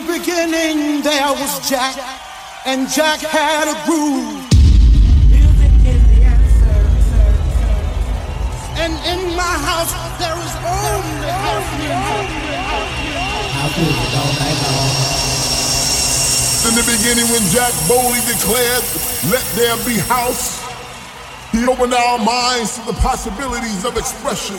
the beginning there was Jack, and Jack had a groove. Music is the answer. And in my house there is only house music. In the beginning, when Jack Bowley declared, Let there be house, he opened our minds to the possibilities of expression.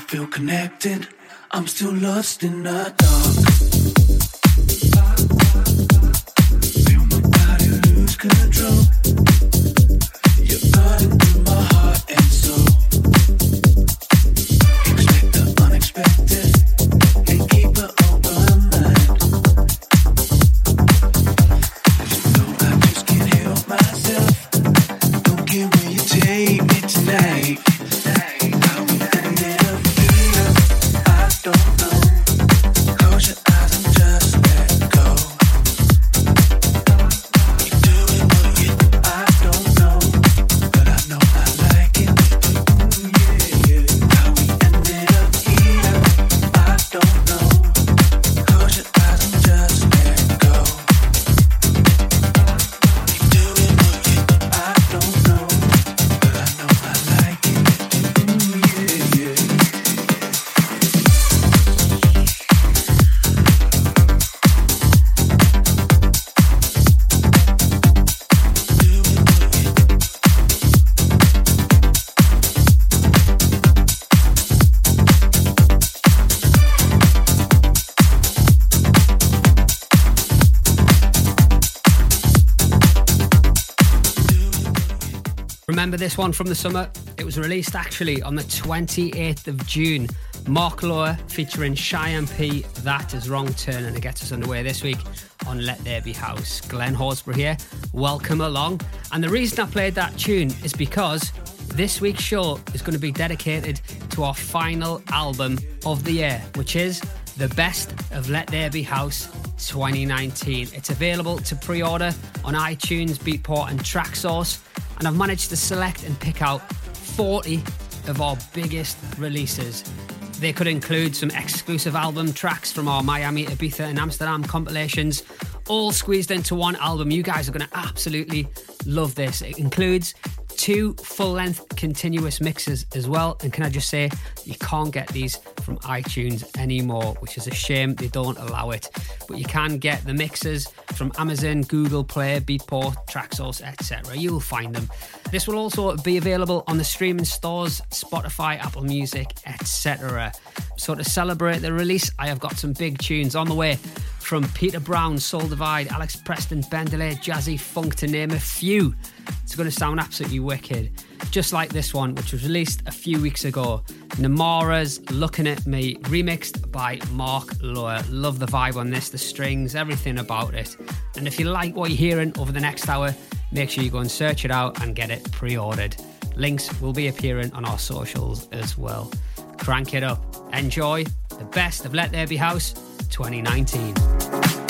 feel connected. I'm still lost in the dark. Feel my body lose control. One from the summer? It was released actually on the 28th of June. Mark Lower featuring Shy MP, That is Wrong Turn, and it gets us underway this week on Let There Be House. Glenn Horsburgh here, welcome along. And the reason I played that tune is because this week's show is going to be dedicated to our final album of the year, which is the best of Let There Be House 2019. It's available to pre order on iTunes, Beatport, and Traxsource, and I've managed to select and pick out 40 of our biggest releases. They could include some exclusive album tracks from our Miami, Ibiza, and Amsterdam compilations, all squeezed into one album. You guys are going to absolutely love this. It includes two full length continuous mixes as well. And can I just say, you can't get these from iTunes anymore, which is a shame they don't allow it. But you can get the mixes from Amazon, Google Play, Beatport, Traxsource, etc. You'll find them. This will also be available on the streaming stores, Spotify, Apple Music, etc. So to celebrate the release, I have got some big tunes on the way from Peter Brown, Soul Divide, Alex Preston, Ben DeLay, Jazzy Funk, to name a few. It's going to sound absolutely wicked. Just like this one, which was released a few weeks ago. Namara's Looking at Me, remixed by Mark Lower. Love the vibe on this, the strings, everything about it. And if you like what you're hearing over the next hour, make sure you go and search it out and get it pre ordered. Links will be appearing on our socials as well. Crank it up. Enjoy the best of Let There Be House 2019.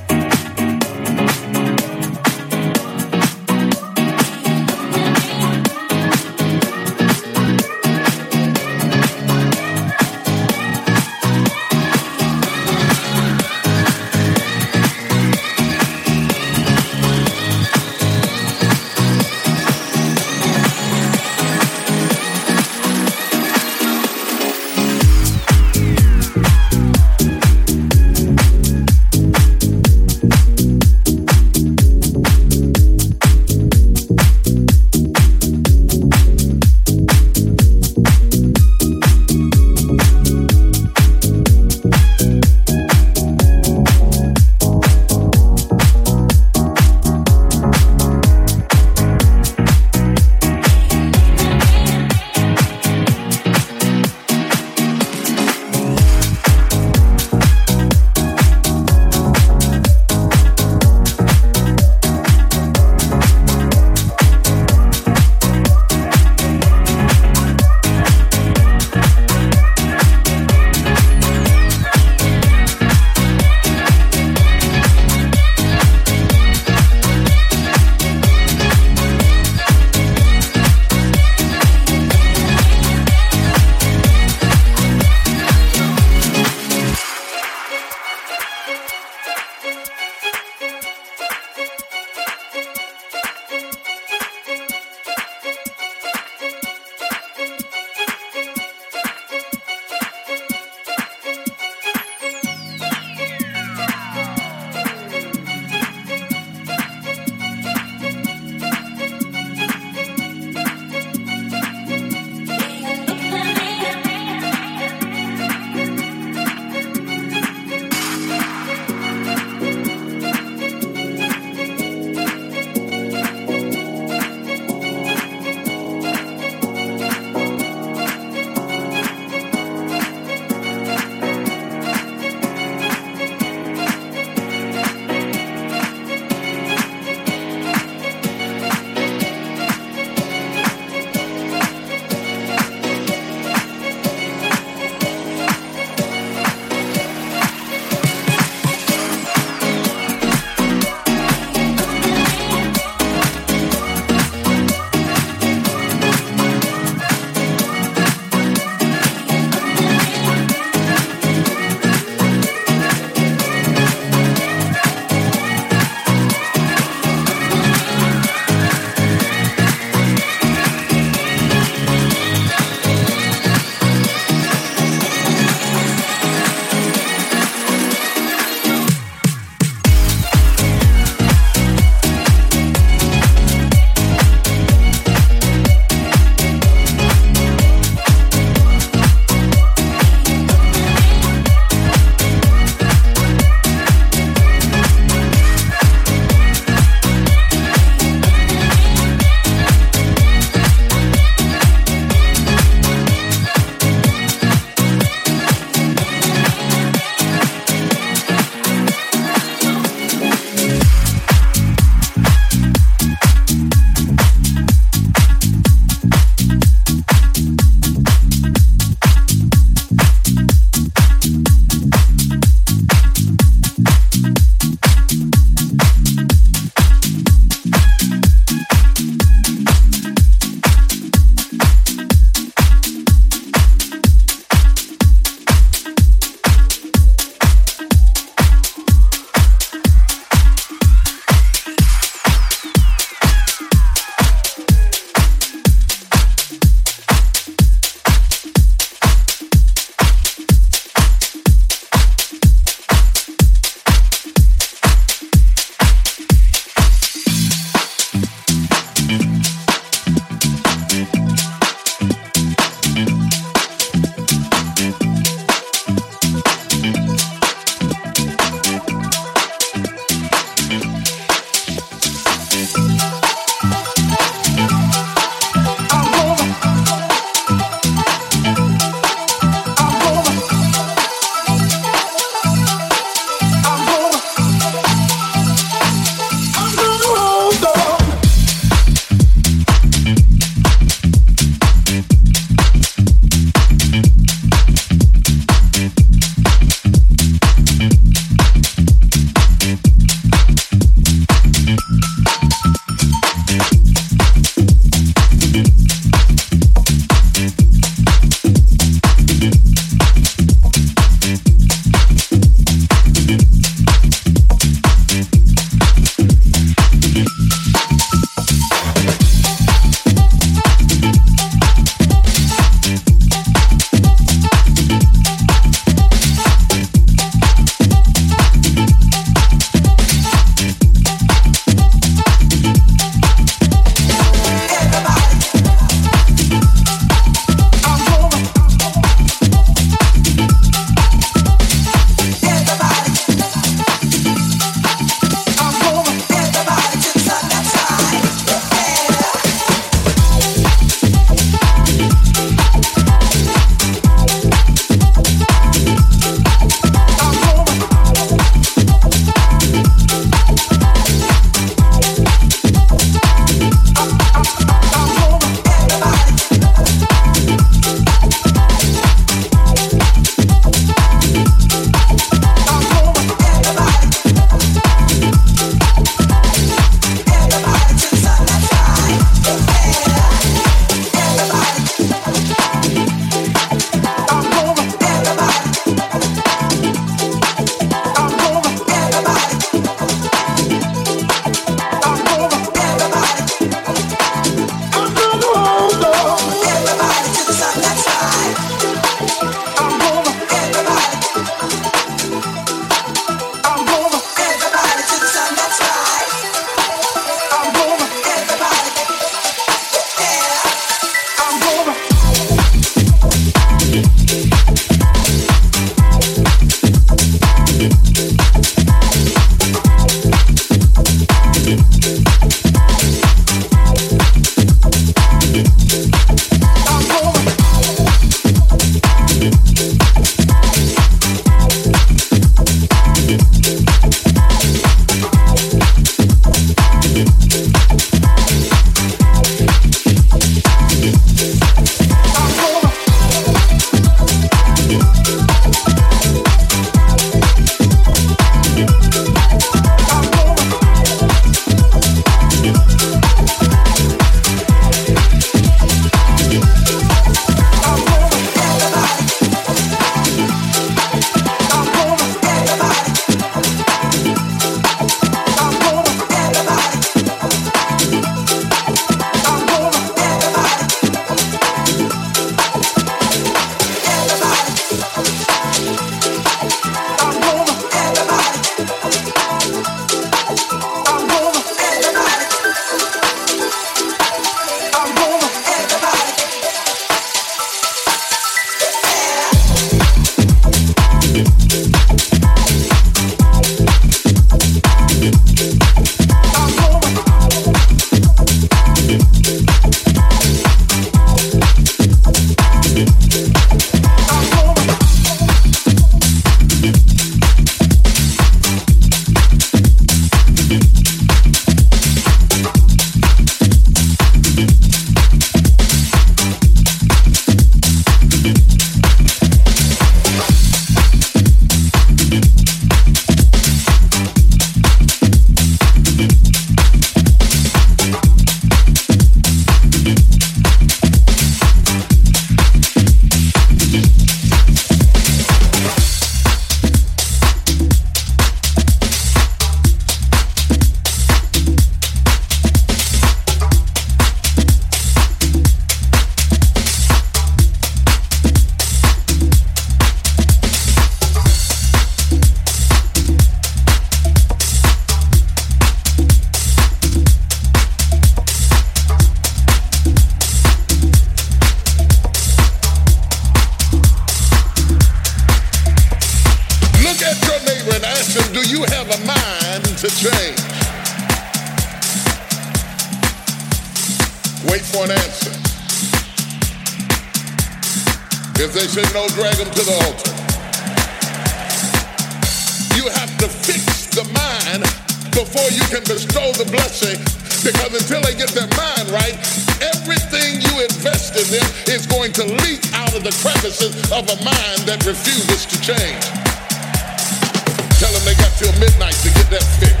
Till midnight to get that fix.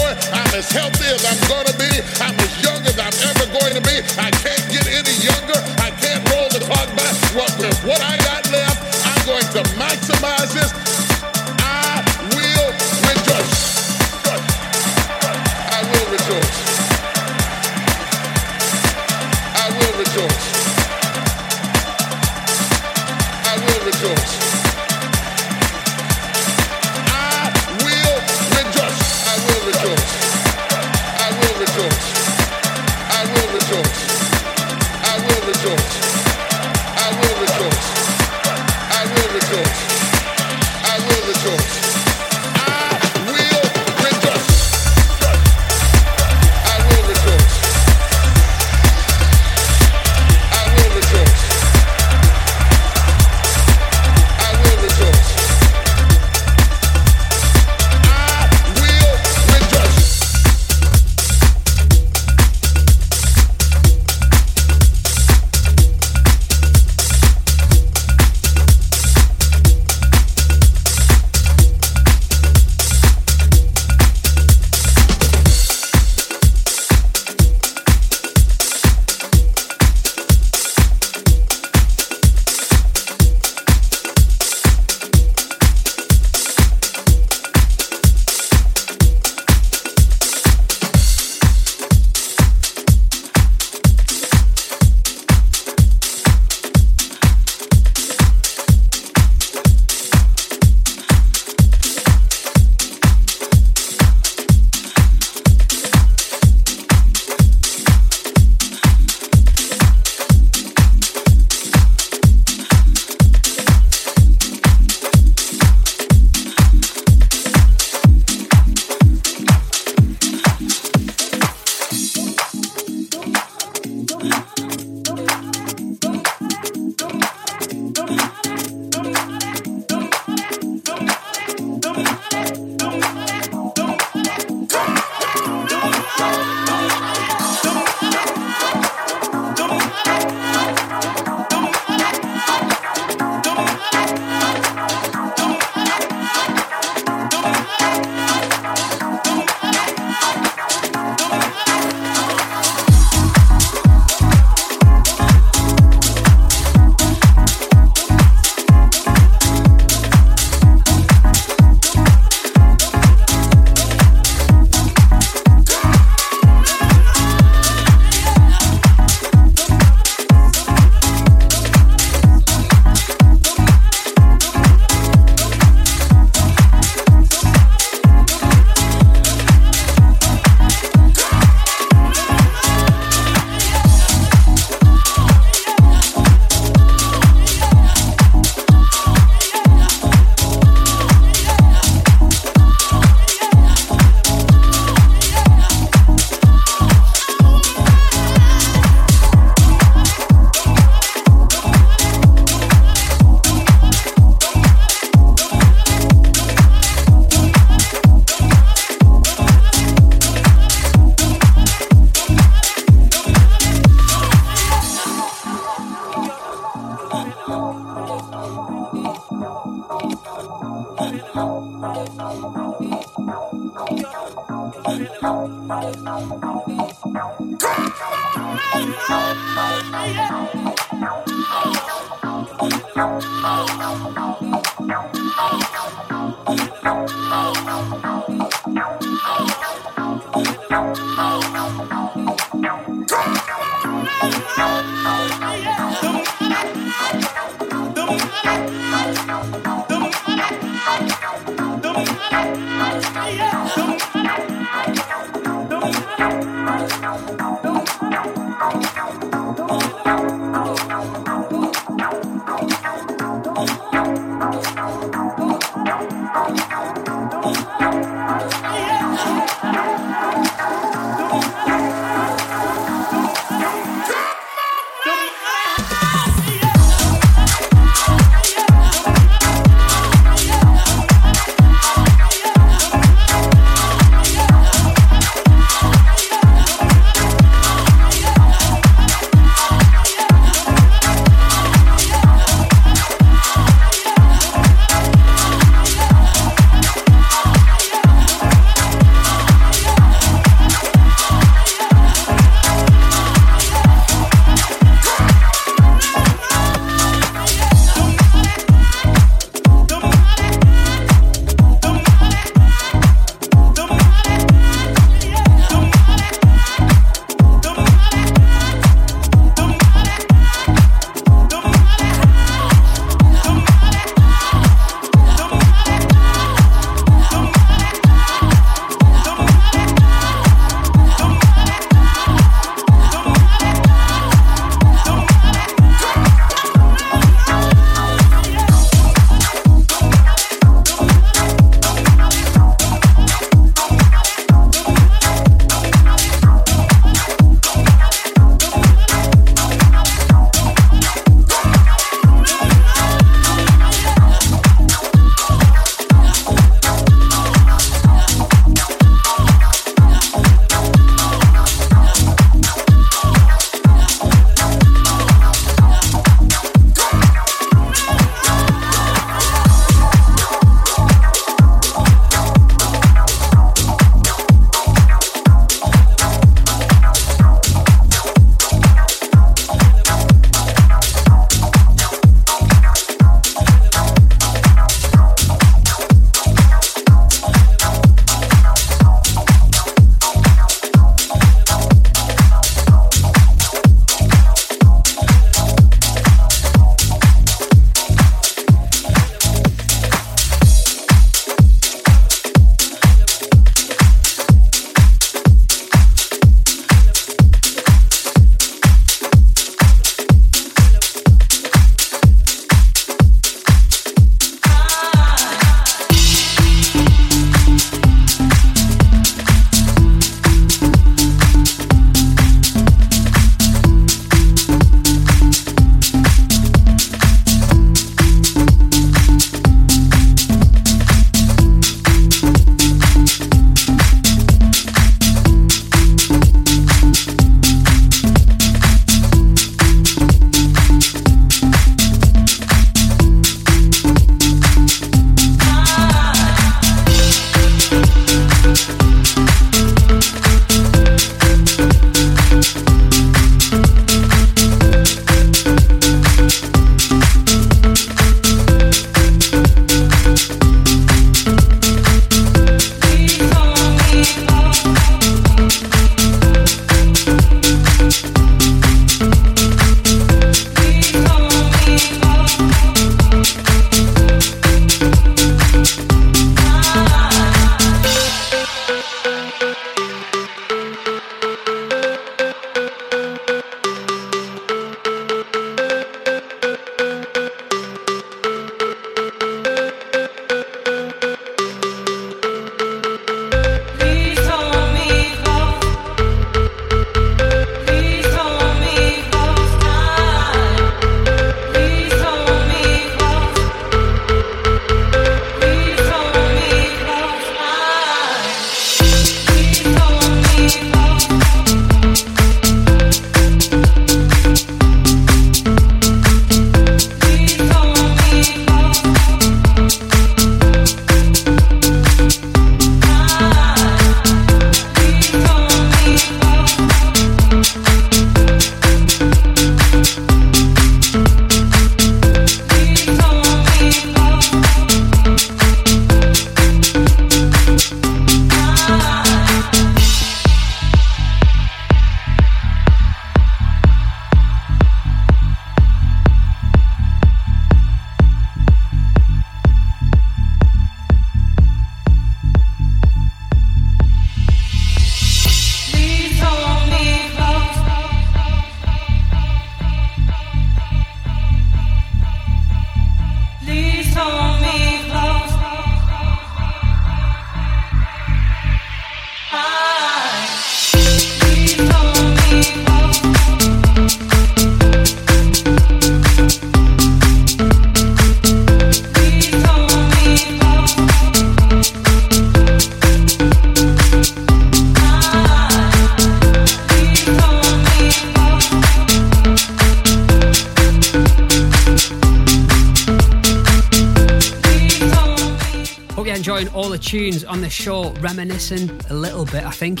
Show, reminiscing a little bit, I think.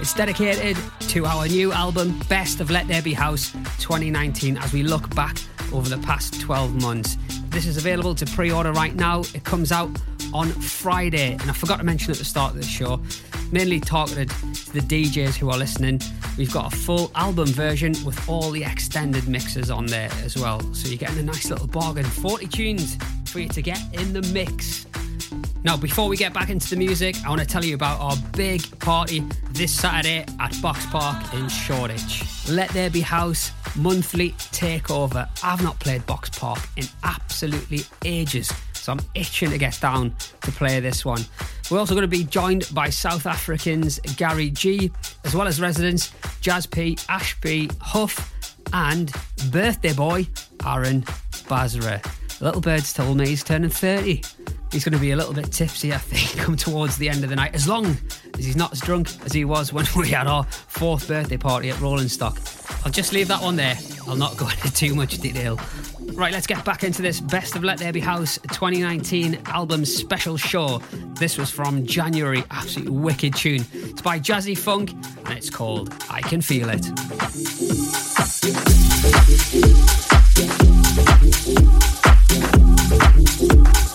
It's dedicated to our new album, Best of Let There Be House 2019, as we look back over the past 12 months. This is available to pre order right now. It comes out on Friday, and I forgot to mention at the start of the show, mainly targeted to the DJs who are listening. We've got a full album version with all the extended mixes on there as well. So you're getting a nice little bargain. 40 tunes for you to get in the mix. Now, before we get back into the music, I want to tell you about our big party this Saturday at Box Park in Shoreditch. Let There Be House monthly takeover. I've not played Box Park in absolutely ages, so I'm itching to get down to play this one. We're also going to be joined by South Africans Gary G, as well as residents Jazz P, Ash P, Huff, and birthday boy Aaron Basra. Little Bird's told me he's turning 30 he's going to be a little bit tipsy, I think, come towards the end of the night, as long as he's not as drunk as he was when we had our fourth birthday party at Rolling Stock. I'll just leave that one there. I'll not go into too much detail. Right, let's get back into this Best of Let There Be House 2019 album special show. This was from January, absolutely wicked tune. It's by Jazzy Funk and it's called I Can Feel It. Feel right, don't be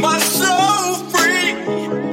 my soul. free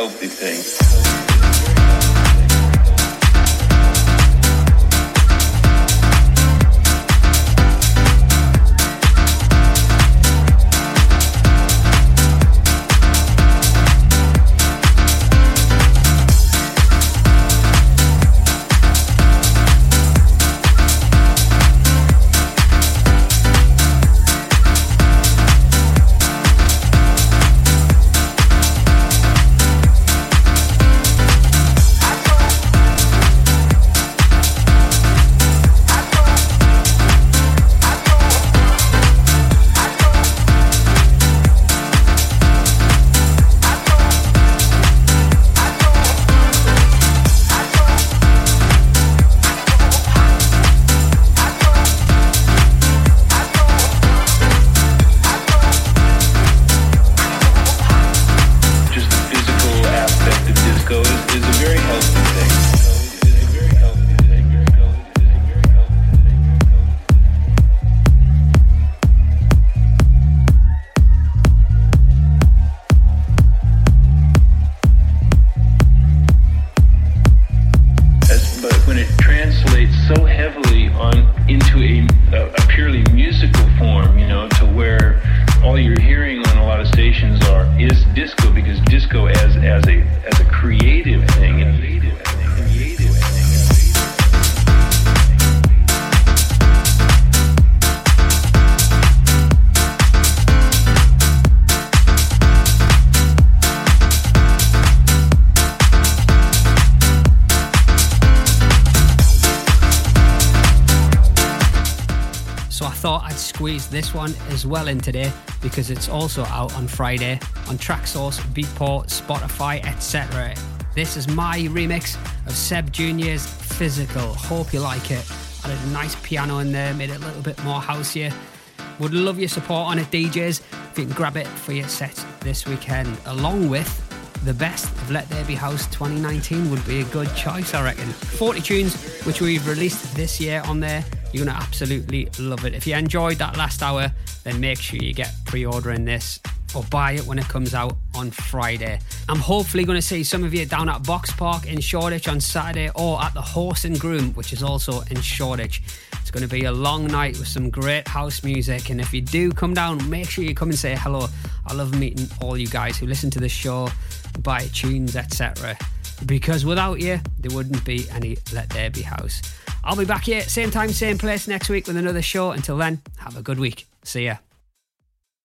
healthy thing. This one as well in today because it's also out on Friday on Traxsource, Beatport, Spotify, etc. This is my remix of Sebb Junior's Physical. Hope you like it. Added a nice piano in there, made it a little bit more houseier. Would love your support on it, DJs. If you can grab it for your set this weekend, along with the best of Let There Be House 2019 would be a good choice, I reckon. 40 tunes which we've released this year on there. You're going to absolutely love it. If you enjoyed that last hour, then make sure you get pre ordering this or buy it when it comes out on Friday. I'm hopefully going to see some of you down at Boxpark in Shoreditch on Saturday or at the Horse and Groom, which is also in Shoreditch. It's going to be a long night with some great house music. And if you do come down, make sure you come and say hello. I love meeting all you guys who listen to the show, buy tunes, etc. Because without you, there wouldn't be any Let There Be House. I'll be back here, same time, same place next week with another show. Until then, have a good week. See ya.